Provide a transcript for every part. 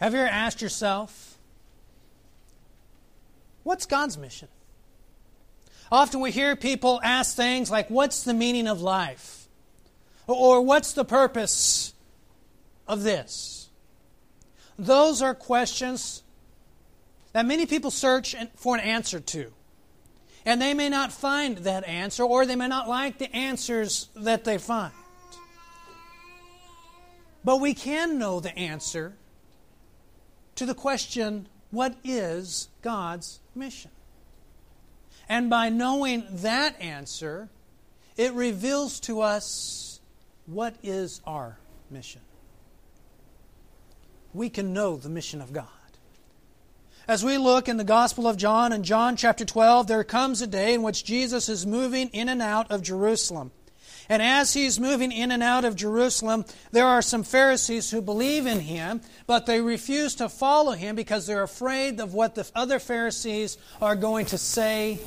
Have you ever asked yourself, what's God's mission? Often we hear people ask things like, What's the meaning of life? Or what's the purpose of this? Those are questions that many people search for an answer to. And they may not find that answer, or they may not like the answers that they find. But we can know the answer to the question what is God's mission? And by knowing that answer, it reveals to us what is our mission. We can know the mission of God. As we look in the Gospel of John, in John chapter 12, there comes a day in which Jesus is moving in and out of Jerusalem. And as he's moving in and out of Jerusalem, there are some Pharisees who believe in him, but they refuse to follow him because they're afraid of what the other Pharisees are going to say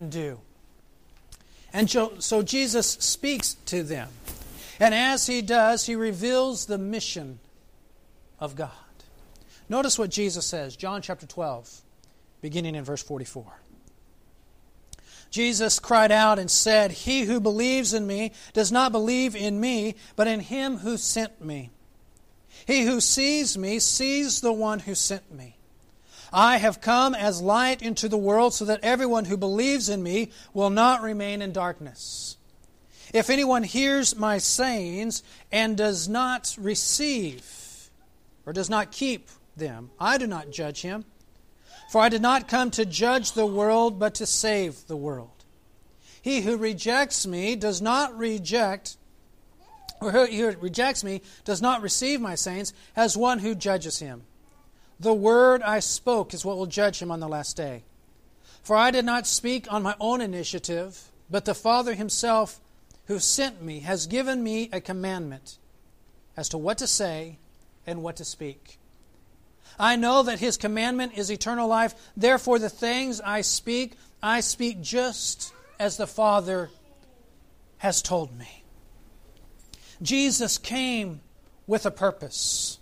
and do. And so Jesus speaks to them. And as he does, he reveals the mission of God. Notice what Jesus says, John chapter 12, beginning in verse 44. Jesus cried out and said, He who believes in me does not believe in me, but in him who sent me. He who sees me sees the one who sent me. I have come as light into the world so that everyone who believes in me will not remain in darkness. If anyone hears my sayings and does not receive or does not keep them, I do not judge him. For I did not come to judge the world, but to save the world. He who rejects me does not reject, or who rejects me does not receive my sayings as one who judges him. The word I spoke is what will judge him on the last day. For I did not speak on my own initiative, but the Father himself who sent me has given me a commandment as to what to say and what to speak. I know that his commandment is eternal life. Therefore, the things I speak, I speak just as the Father has told me. Jesus came with a purpose.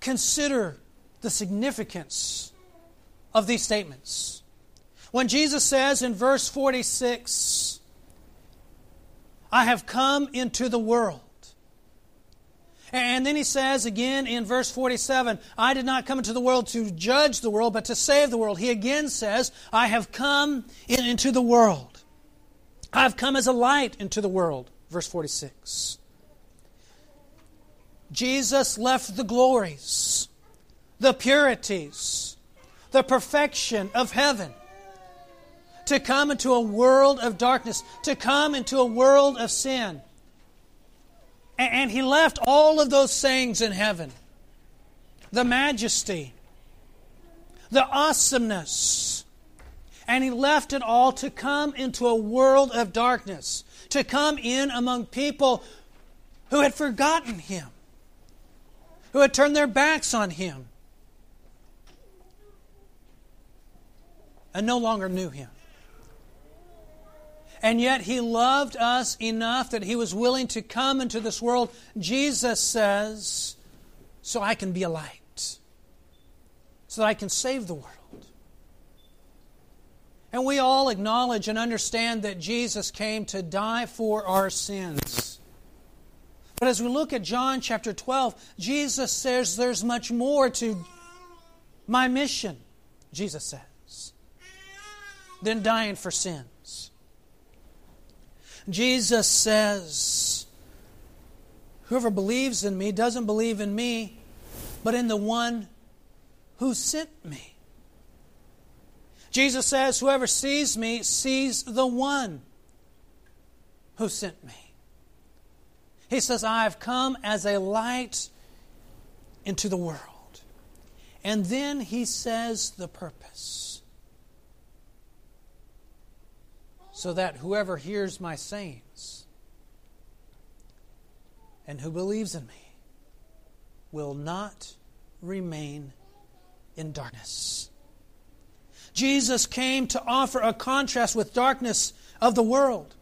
Consider the significance of these statements. When Jesus says in verse 46, I have come into the world and then he says again in verse 47, I did not come into the world to judge the world, but to save the world. He again says, I have come in, into the world. I have come as a light into the world. Verse 46. Jesus left the glories, the purities, the perfection of heaven to come into a world of darkness, to come into a world of sin. And he left all of those sayings in heaven the majesty, the awesomeness. And he left it all to come into a world of darkness, to come in among people who had forgotten him, who had turned their backs on him, and no longer knew him. And yet he loved us enough that he was willing to come into this world, Jesus says, so I can be a light, so that I can save the world. And we all acknowledge and understand that Jesus came to die for our sins. But as we look at John chapter 12, Jesus says there's much more to my mission, Jesus says, than dying for sin. Jesus says, Whoever believes in me doesn't believe in me, but in the one who sent me. Jesus says, Whoever sees me sees the one who sent me. He says, I have come as a light into the world. And then he says the purpose. So that whoever hears my sayings and who believes in me will not remain in darkness. Jesus came to offer a contrast with darkness of the world.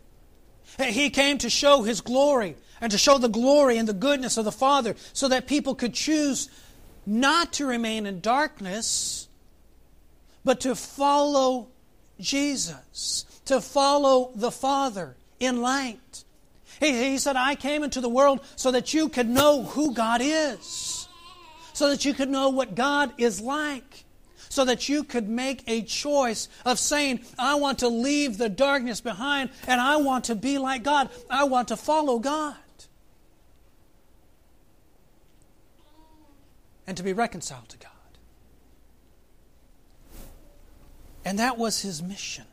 He came to show his glory and to show the glory and the goodness of the Father so that people could choose not to remain in darkness, but to follow Jesus, to follow the Father in light. He, he said, I came into the world so that you could know who God is, so that you could know what God is like so that you could make a choice of saying, I want to leave the darkness behind and I want to be like God. I want to follow God. And to be reconciled to God. And that was his mission.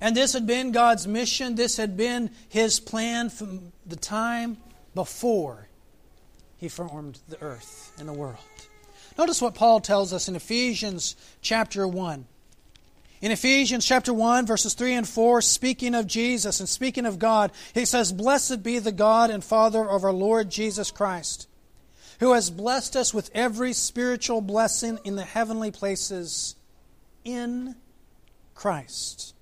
And this had been God's mission. This had been his plan from the time before he formed the earth and the world. Notice what Paul tells us in Ephesians chapter 1. In Ephesians chapter 1, verses 3 and 4, speaking of Jesus and speaking of God, he says, Blessed be the God and Father of our Lord Jesus Christ, who has blessed us with every spiritual blessing in the heavenly places in Christ.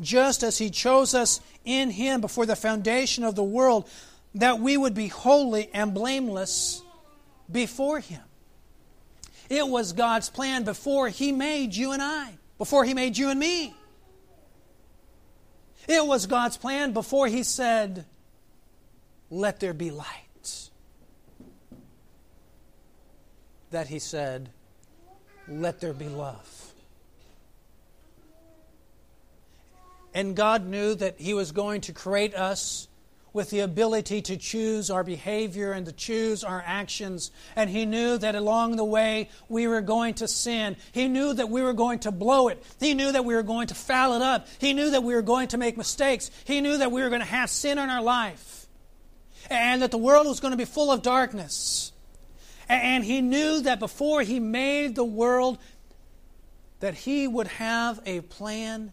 Just as he chose us in him before the foundation of the world, that we would be holy and blameless before him. It was God's plan before He made you and I, before He made you and me. It was God's plan before He said, Let there be light. That He said, Let there be love. And God knew that He was going to create us with the ability to choose our behavior and to choose our actions. And he knew that along the way we were going to sin. He knew that we were going to blow it. He knew that we were going to foul it up. He knew that we were going to make mistakes. He knew that we were going to have sin in our life. And that the world was going to be full of darkness. And he knew that before he made the world, that he would have a plan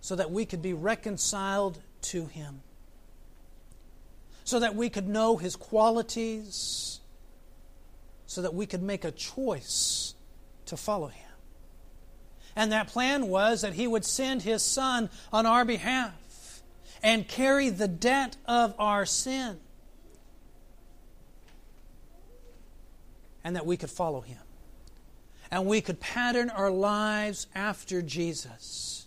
so that we could be reconciled to him. So that we could know His qualities, so that we could make a choice to follow Him. And that plan was that He would send His Son on our behalf and carry the debt of our sin, and that we could follow Him. And we could pattern our lives after Jesus.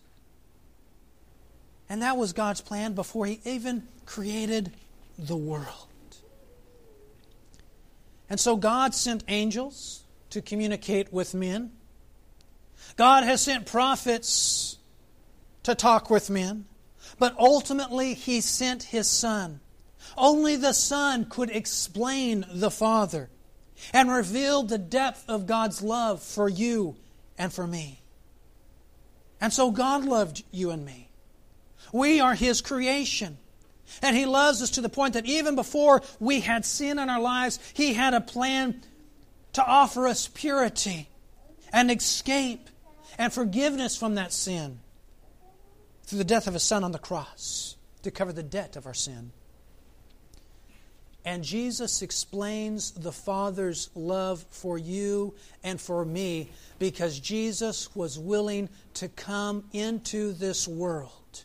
And that was God's plan before He even created the world. And so God sent angels to communicate with men. God has sent prophets to talk with men. But ultimately, He sent His Son. Only the Son could explain the Father and revealed the depth of God's love for you and for me. And so God loved you and me. We are His creation. And He loves us to the point that even before we had sin in our lives, He had a plan to offer us purity and escape and forgiveness from that sin through the death of His Son on the cross to cover the debt of our sin. And Jesus explains the Father's love for you and for me because Jesus was willing to come into this world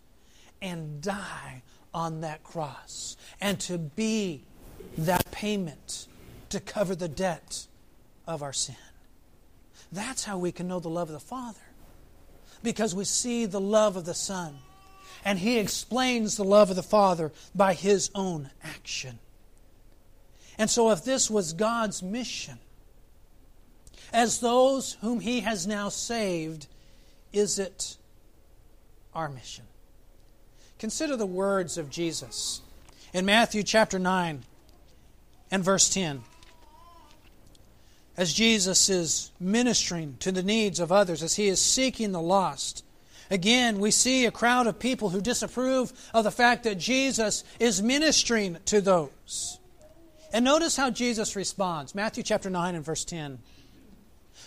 and die on that cross and to be that payment to cover the debt of our sin. That's how we can know the love of the Father. Because we see the love of the Son. And He explains the love of the Father by His own action. And so, if this was God's mission, as those whom He has now saved, is it our mission? Consider the words of Jesus in Matthew chapter 9 and verse 10. As Jesus is ministering to the needs of others, as he is seeking the lost, again, we see a crowd of people who disapprove of the fact that Jesus is ministering to those. And notice how Jesus responds. Matthew chapter 9 and verse 10.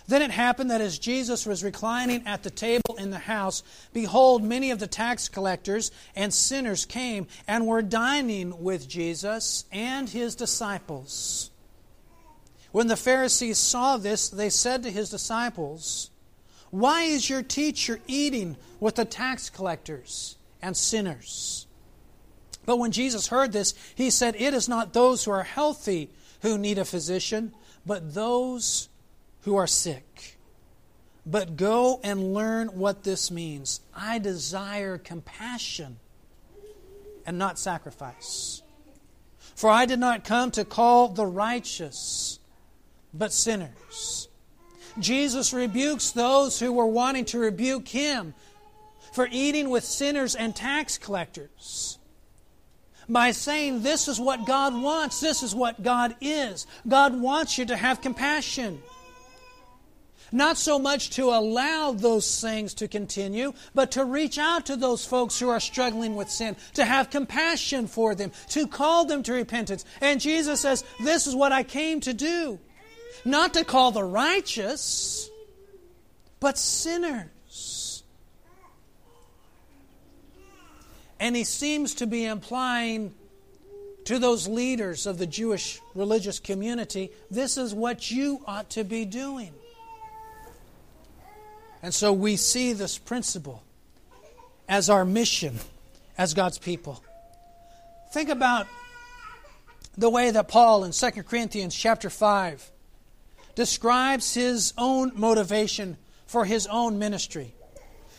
Then it happened that as Jesus was reclining at the table in the house, behold, many of the tax collectors and sinners came and were dining with Jesus and his disciples. When the Pharisees saw this, they said to his disciples, Why is your teacher eating with the tax collectors and sinners? But when Jesus heard this, he said, It is not those who are healthy who need a physician, but those who are sick. But go and learn what this means. I desire compassion and not sacrifice. For I did not come to call the righteous, but sinners. Jesus rebukes those who were wanting to rebuke him for eating with sinners and tax collectors by saying, This is what God wants, this is what God is. God wants you to have compassion. Not so much to allow those things to continue, but to reach out to those folks who are struggling with sin, to have compassion for them, to call them to repentance. And Jesus says, This is what I came to do. Not to call the righteous, but sinners. And he seems to be implying to those leaders of the Jewish religious community this is what you ought to be doing. And so we see this principle as our mission as God's people. Think about the way that Paul in 2 Corinthians chapter 5 describes his own motivation for his own ministry.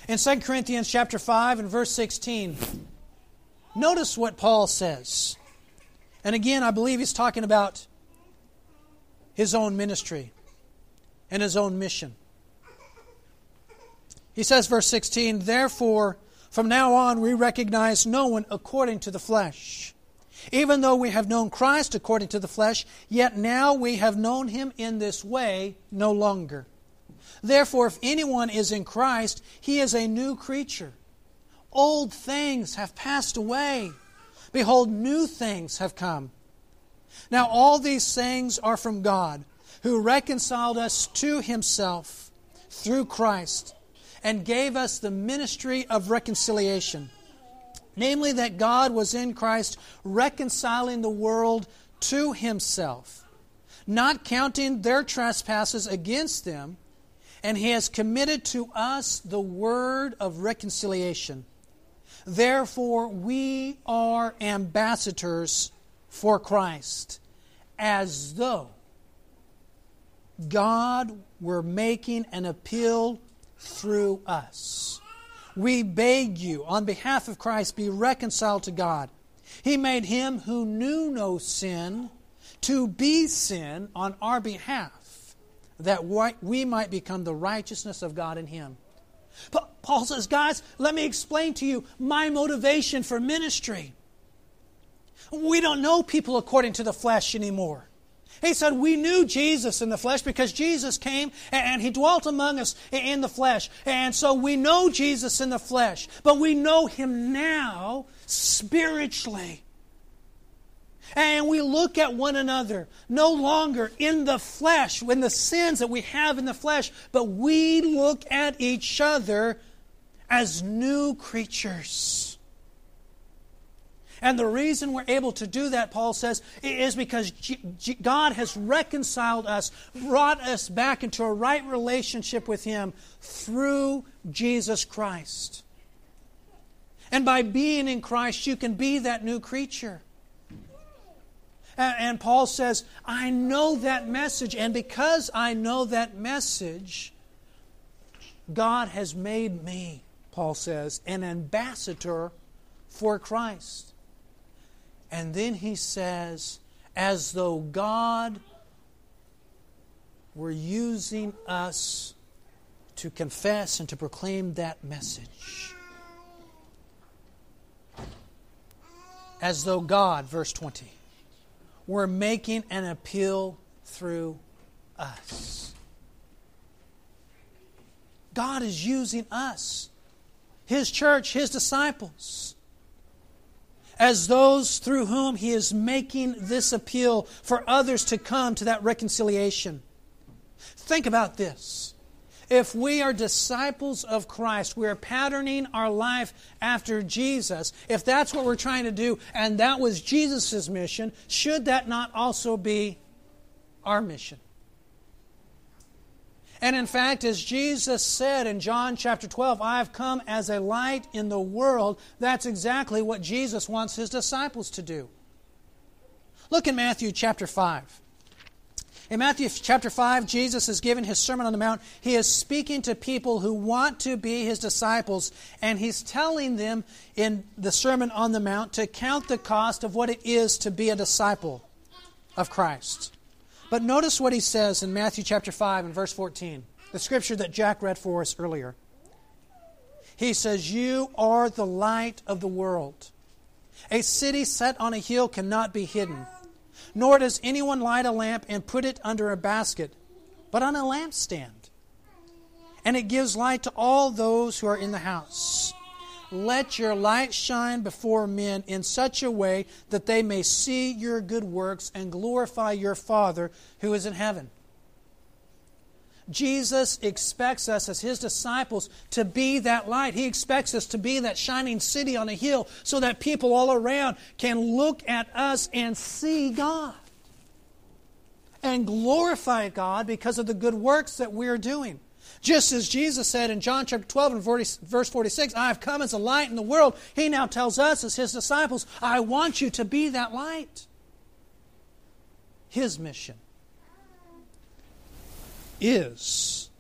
In 2 Corinthians chapter 5 and verse 16, notice what Paul says. And again, I believe he's talking about his own ministry and his own mission. He says, verse 16, Therefore, from now on, we recognize no one according to the flesh. Even though we have known Christ according to the flesh, yet now we have known him in this way no longer. Therefore, if anyone is in Christ, he is a new creature. Old things have passed away. Behold, new things have come. Now, all these things are from God, who reconciled us to himself through Christ and gave us the ministry of reconciliation. Namely, that God was in Christ reconciling the world to himself, not counting their trespasses against them, and he has committed to us the word of reconciliation. Therefore, we are ambassadors for Christ, as though God were making an appeal through us. We beg you, on behalf of Christ, be reconciled to God. He made him who knew no sin to be sin on our behalf, that we might become the righteousness of God in him. But Paul says, guys, let me explain to you my motivation for ministry. We don't know people according to the flesh anymore. He said, We knew Jesus in the flesh because Jesus came and he dwelt among us in the flesh. And so we know Jesus in the flesh, but we know him now spiritually. And we look at one another no longer in the flesh, in the sins that we have in the flesh, but we look at each other as new creatures. And the reason we're able to do that, Paul says, is because God has reconciled us, brought us back into a right relationship with Him through Jesus Christ. And by being in Christ, you can be that new creature. And Paul says, I know that message, and because I know that message, God has made me, Paul says, an ambassador for Christ. And then he says, as though God were using us to confess and to proclaim that message. As though God, verse 20, were making an appeal through us. God is using us, His church, His disciples as those through whom he is making this appeal for others to come to that reconciliation. Think about this. If we are disciples of Christ, we are patterning our life after Jesus. If that's what we're trying to do, and that was Jesus' mission, should that not also be our mission? And in fact, as Jesus said in John chapter 12, I have come as a light in the world, that's exactly what Jesus wants his disciples to do. Look in Matthew chapter 5. In Matthew chapter 5, Jesus is given his Sermon on the Mount. He is speaking to people who want to be his disciples, and he's telling them in the Sermon on the Mount to count the cost of what it is to be a disciple of Christ. But notice what he says in Matthew chapter 5 and verse 14, the scripture that Jack read for us earlier. He says, You are the light of the world. A city set on a hill cannot be hidden, nor does anyone light a lamp and put it under a basket, but on a lampstand. And it gives light to all those who are in the house. Let your light shine before men in such a way that they may see your good works and glorify your Father who is in heaven. Jesus expects us as his disciples to be that light. He expects us to be that shining city on a hill so that people all around can look at us and see God and glorify God because of the good works that we're doing. Just as Jesus said in John chapter 12 and 40, verse 46, I have come as a light in the world, he now tells us as his disciples, I want you to be that light. His mission is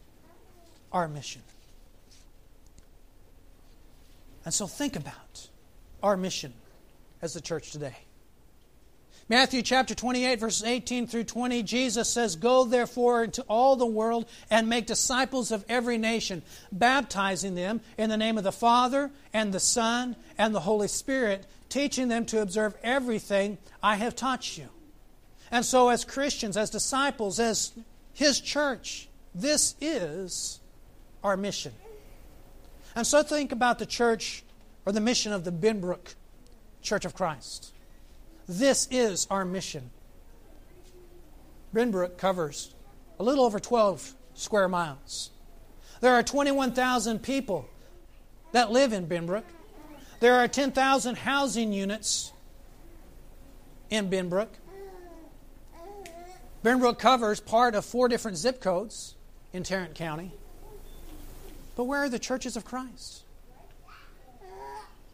our mission. And so think about our mission as the church today. Matthew chapter 28, verses 18 through 20, Jesus says, Go therefore into all the world and make disciples of every nation, baptizing them in the name of the Father and the Son and the Holy Spirit, teaching them to observe everything I have taught you. And so, as Christians, as disciples, as His church, this is our mission. And so, think about the church or the mission of the Benbrook Church of Christ. This is our mission. Benbrook covers a little over 12 square miles. There are 21,000 people that live in Benbrook. There are 10,000 housing units in Benbrook. Benbrook covers part of four different zip codes in Tarrant County. But where are the churches of Christ?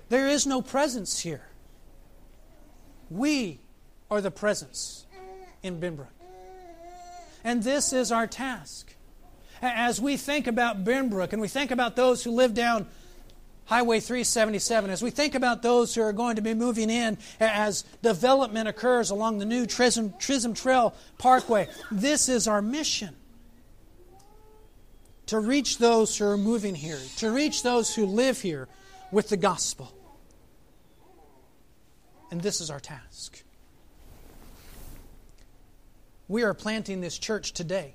There is no presence here. We are the presence in Benbrook. And this is our task. As we think about Benbrook and we think about those who live down Highway 377, as we think about those who are going to be moving in as development occurs along the new Chisholm, Chisholm Trail Parkway, this is our mission to reach those who are moving here, to reach those who live here with the gospel. And this is our task. We are planting this church today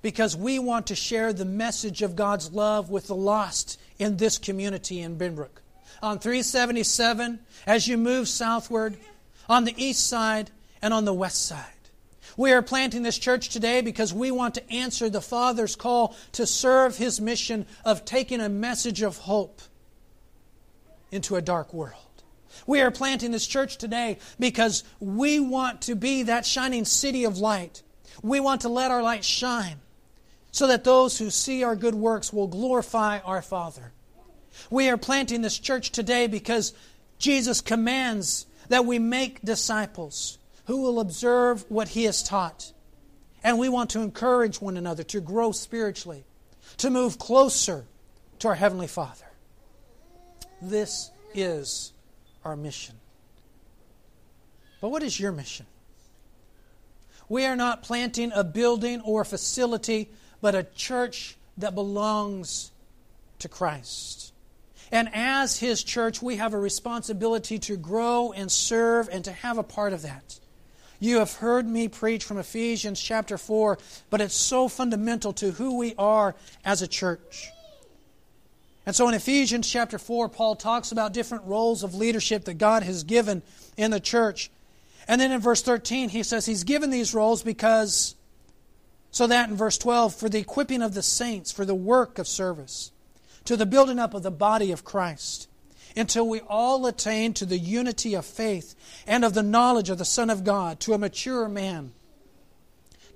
because we want to share the message of God's love with the lost in this community in Benbrook. On 377, as you move southward, on the east side and on the west side. We are planting this church today because we want to answer the Father's call to serve His mission of taking a message of hope into a dark world. We are planting this church today because we want to be that shining city of light. We want to let our light shine so that those who see our good works will glorify our Father. We are planting this church today because Jesus commands that we make disciples who will observe what He has taught. And we want to encourage one another to grow spiritually, to move closer to our Heavenly Father. This is our mission. But what is your mission? We are not planting a building or a facility, but a church that belongs to Christ. And as His church, we have a responsibility to grow and serve and to have a part of that. You have heard me preach from Ephesians chapter 4, but it's so fundamental to who we are as a church. And so in Ephesians chapter 4, Paul talks about different roles of leadership that God has given in the church. And then in verse 13, he says he's given these roles because, so that in verse 12, for the equipping of the saints, for the work of service, to the building up of the body of Christ, until we all attain to the unity of faith and of the knowledge of the Son of God, to a mature man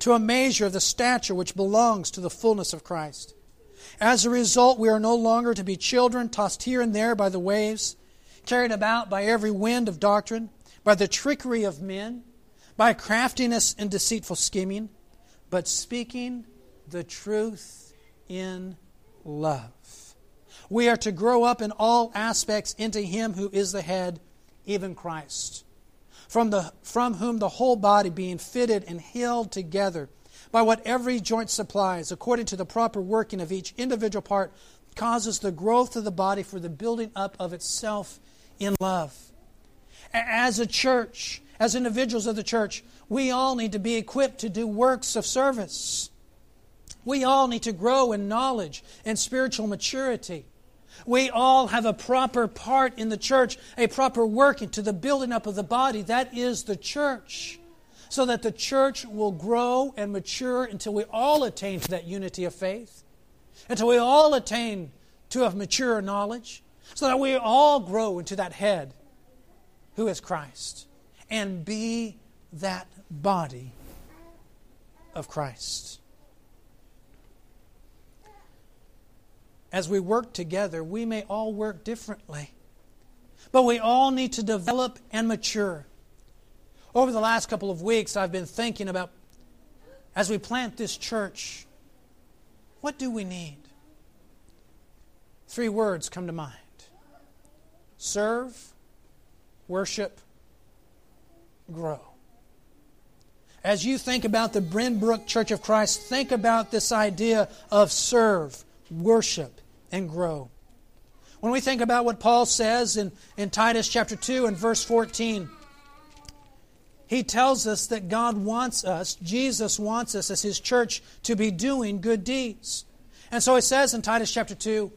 to a measure of the stature which belongs to the fullness of Christ. As a result, we are no longer to be children tossed here and there by the waves, carried about by every wind of doctrine, by the trickery of men, by craftiness and deceitful scheming, but speaking the truth in love. We are to grow up in all aspects into Him who is the head, even Christ, from, the, from whom the whole body, being fitted and held together by what every joint supplies, according to the proper working of each individual part, causes the growth of the body for the building up of itself in love. As a church, as individuals of the church, we all need to be equipped to do works of service. We all need to grow in knowledge and spiritual maturity. We all have a proper part in the church, a proper working to the building up of the body. That is the church. So that the church will grow and mature until we all attain to that unity of faith, until we all attain to a mature knowledge, so that we all grow into that head who is Christ and be that body of Christ. As we work together, we may all work differently, but we all need to develop and mature. Over the last couple of weeks, I've been thinking about as we plant this church, what do we need? Three words come to mind serve, worship, grow. As you think about the Benbrook Church of Christ, think about this idea of serve, worship, and grow. When we think about what Paul says in, in Titus chapter 2 and verse 14, he tells us that God wants us, Jesus wants us as his church to be doing good deeds. And so he says in Titus chapter 2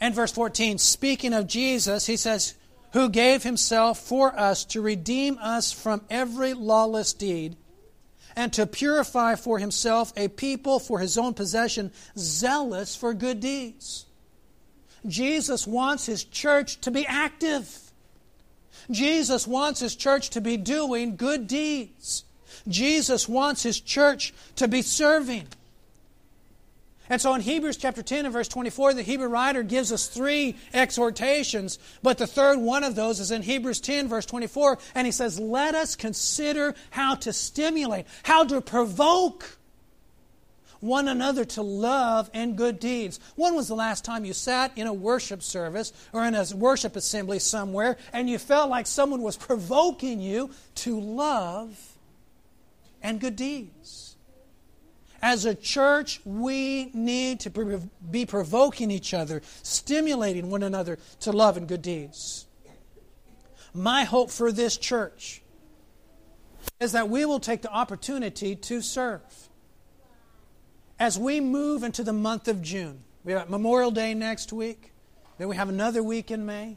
and verse 14, speaking of Jesus, he says, who gave himself for us to redeem us from every lawless deed and to purify for himself a people for his own possession, zealous for good deeds. Jesus wants his church to be active. Jesus wants his church to be doing good deeds. Jesus wants his church to be serving. And so in Hebrews chapter 10 and verse 24, the Hebrew writer gives us three exhortations, but the third one of those is in Hebrews 10 verse 24, and he says, Let us consider how to stimulate, how to provoke one another to love and good deeds. When was the last time you sat in a worship service or in a worship assembly somewhere and you felt like someone was provoking you to love and good deeds? As a church, we need to be provoking each other, stimulating one another to love and good deeds. My hope for this church is that we will take the opportunity to serve. As we move into the month of June, we have Memorial Day next week, then we have another week in May.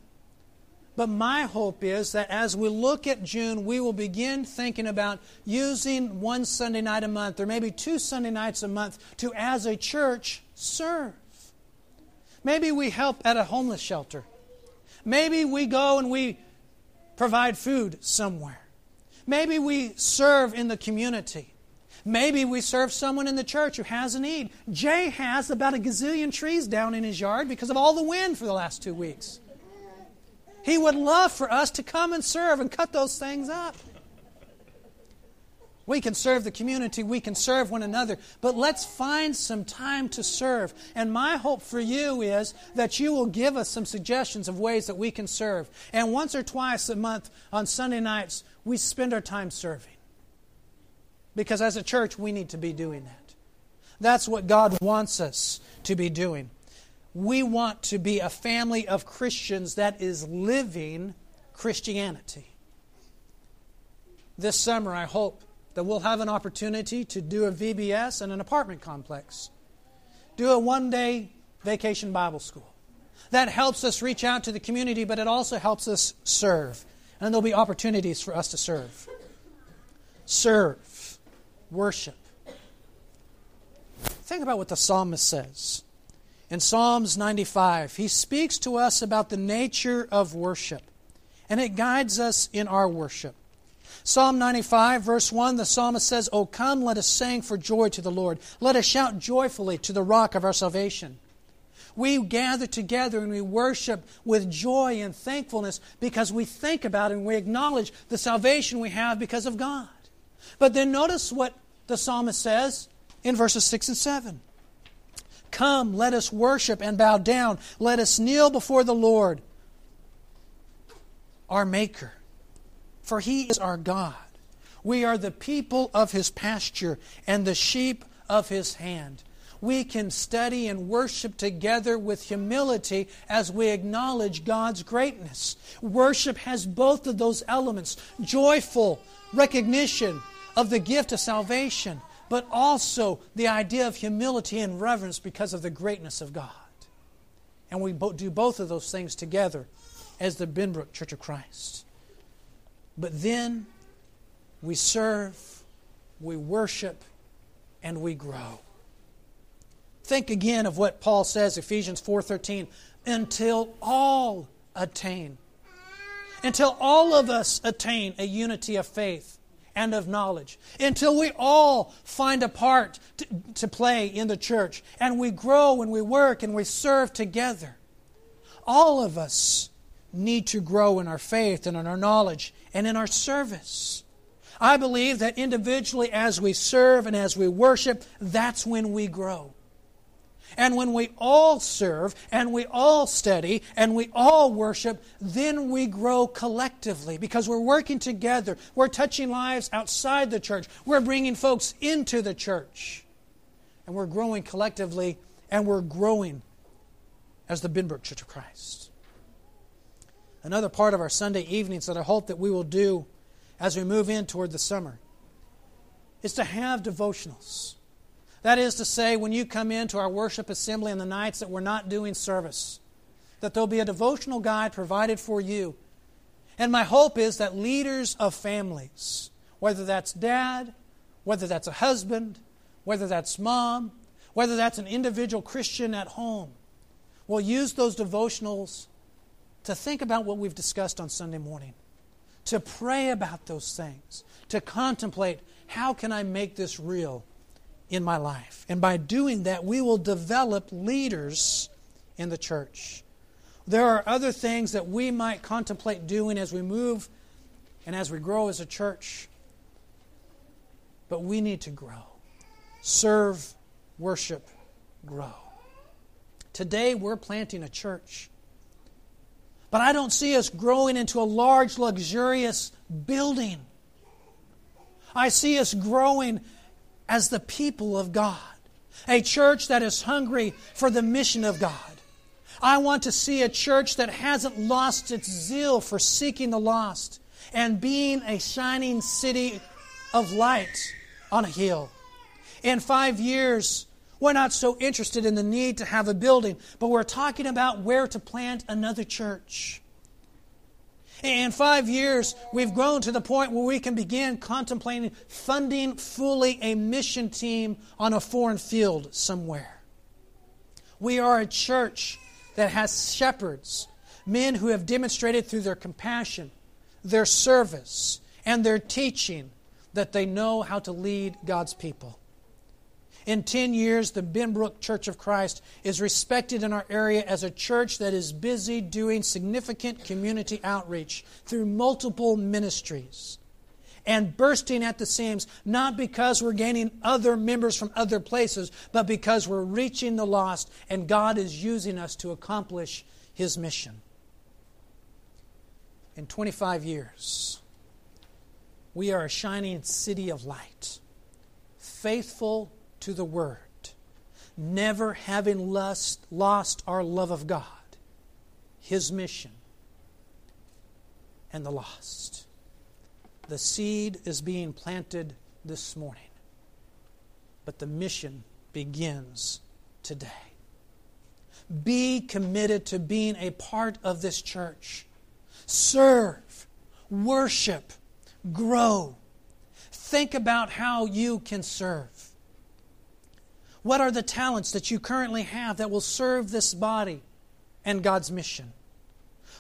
But my hope is that as we look at June, we will begin thinking about using one Sunday night a month or maybe two Sunday nights a month to, as a church, serve. Maybe we help at a homeless shelter. Maybe we go and we provide food somewhere. Maybe we serve in the community. Maybe we serve someone in the church who has a need. Jay has about a gazillion trees down in his yard because of all the wind for the last two weeks. He would love for us to come and serve and cut those things up. We can serve the community, we can serve one another, but let's find some time to serve. And my hope for you is that you will give us some suggestions of ways that we can serve. And once or twice a month on Sunday nights, we spend our time serving. Because as a church, we need to be doing that. That's what God wants us to be doing. We want to be a family of Christians that is living Christianity. This summer, I hope that we'll have an opportunity to do a VBS in an apartment complex, do a one day vacation Bible school. That helps us reach out to the community, but it also helps us serve. And there'll be opportunities for us to serve. Serve, worship. Think about what the psalmist says in Psalms 95, he speaks to us about the nature of worship, and it guides us in our worship. Psalm 95, verse 1, the psalmist says, O come, let us sing for joy to the Lord. Let us shout joyfully to the rock of our salvation. We gather together and we worship with joy and thankfulness because we think about and we acknowledge the salvation we have because of God. But then notice what the psalmist says in verses 6 and 7. Come, let us worship and bow down. Let us kneel before the Lord, our Maker. For he is our God. We are the people of his pasture and the sheep of his hand we can study and worship together with humility as we acknowledge God's greatness. Worship has both of those elements joyful recognition of the gift of salvation, but also the idea of humility and reverence because of the greatness of God. And we do both of those things together as the Benbrook Church of Christ. But then we serve, we worship, and we grow. Think again of what Paul says, Ephesians 4:13, until all attain. Until all of us attain a unity of faith and of knowledge. Until we all find a part to, to play in the church and we grow and we work and we serve together. All of us need to grow in our faith and in our knowledge and in our service. I believe that individually, as we serve and as we worship, that's when we grow. And when we all serve and we all study and we all worship, then we grow collectively because we're working together. We're touching lives outside the church. We're bringing folks into the church. And we're growing collectively and we're growing as the Benbrook Church of Christ. Another part of our Sunday evenings that I hope that we will do as we move in toward the summer is to have devotionals. That is to say, when you come into our worship assembly on the nights that we're not doing service, that there'll be a devotional guide provided for you. And my hope is that leaders of families, whether that's dad, whether that's a husband, whether that's mom, whether that's an individual Christian at home, will use those devotionals to think about what we've discussed on Sunday morning, to pray about those things, to contemplate how can I make this real in my life. And by doing that, we will develop leaders in the church. There are other things that we might contemplate doing as we move and as we grow as a church. But we need to grow. Serve, worship, grow. Today, we're planting a church. But I don't see us growing into a large, luxurious building. I see us growing as the people of God, a church that is hungry for the mission of God. I want to see a church that hasn't lost its zeal for seeking the lost and being a shining city of light on a hill. In five years, we're not so interested in the need to have a building, but we're talking about where to plant another church. In five years, we've grown to the point where we can begin contemplating funding fully a mission team on a foreign field somewhere. We are a church that has shepherds, men who have demonstrated through their compassion, their service, and their teaching that they know how to lead God's people. In 10 years, the Benbrook Church of Christ is respected in our area as a church that is busy doing significant community outreach through multiple ministries and bursting at the seams, not because we're gaining other members from other places, but because we're reaching the lost and God is using us to accomplish His mission. In 25 years, we are a shining city of light, faithful to the Word, never having lust, lost our love of God, His mission, and the lost. The seed is being planted this morning, but the mission begins today. Be committed to being a part of this church. Serve, worship, grow. Think about how you can serve. What are the talents that you currently have that will serve this body and God's mission?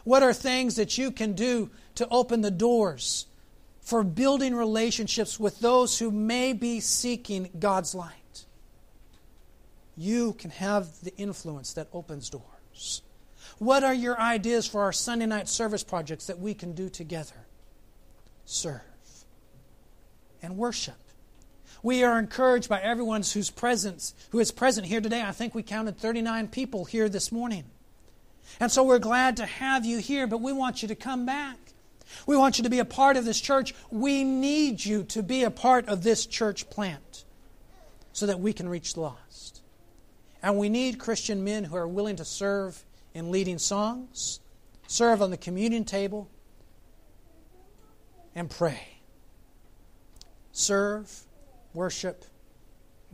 What are things that you can do to open the doors for building relationships with those who may be seeking God's light. You can have the influence that opens doors. What are your ideas for our Sunday night service projects that we can do together? Serve and worship. We are encouraged by everyone who's present, who is present here today. I think we counted 39 people here this morning. And so we're glad to have you here, but we want you to come back. We want you to be a part of this church. We need you to be a part of this church plant so that we can reach the lost. And we need Christian men who are willing to serve in leading songs, serve on the communion table, and pray. Serve, worship,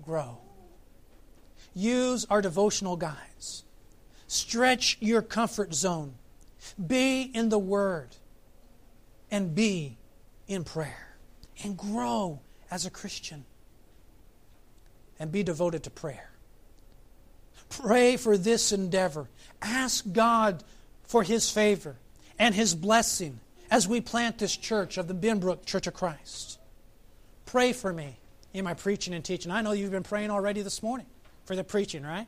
grow. Use our devotional guides. Stretch your comfort zone. Be in the Word and be in prayer. And grow as a Christian. And be devoted to prayer. Pray for this endeavor. Ask God for His favor and His blessing as we plant this church of the Benbrook Church of Christ. Pray for me in my preaching and teaching. I know you've been praying already this morning for the preaching, right?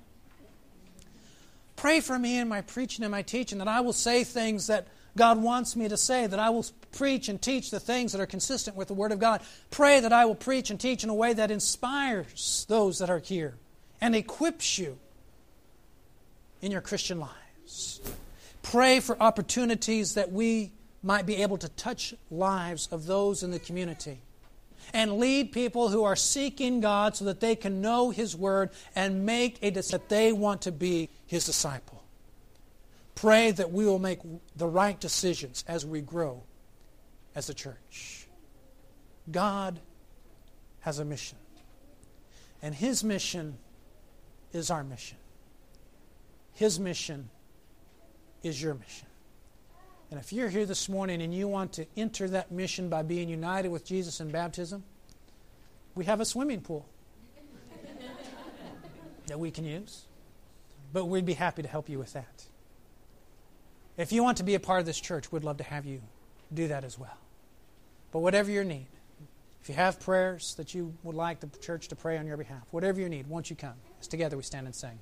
Pray for me in my preaching and my teaching that I will say things that God wants me to say, that I will preach and teach the things that are consistent with the Word of God. Pray that I will preach and teach in a way that inspires those that are here and equips you in your Christian lives. Pray for opportunities that we might be able to touch lives of those in the community and lead people who are seeking God so that they can know His Word and make a decision that they want to be his disciple. Pray that we will make the right decisions as we grow as a church. God has a mission, and his mission is our mission. His mission is your mission. And if you're here this morning and you want to enter that mission by being united with Jesus in baptism, we have a swimming pool that we can use. But we'd be happy to help you with that. If you want to be a part of this church, we'd love to have you do that as well. But whatever your need, if you have prayers that you would like the church to pray on your behalf, whatever your need, once you come, as together we stand and sing.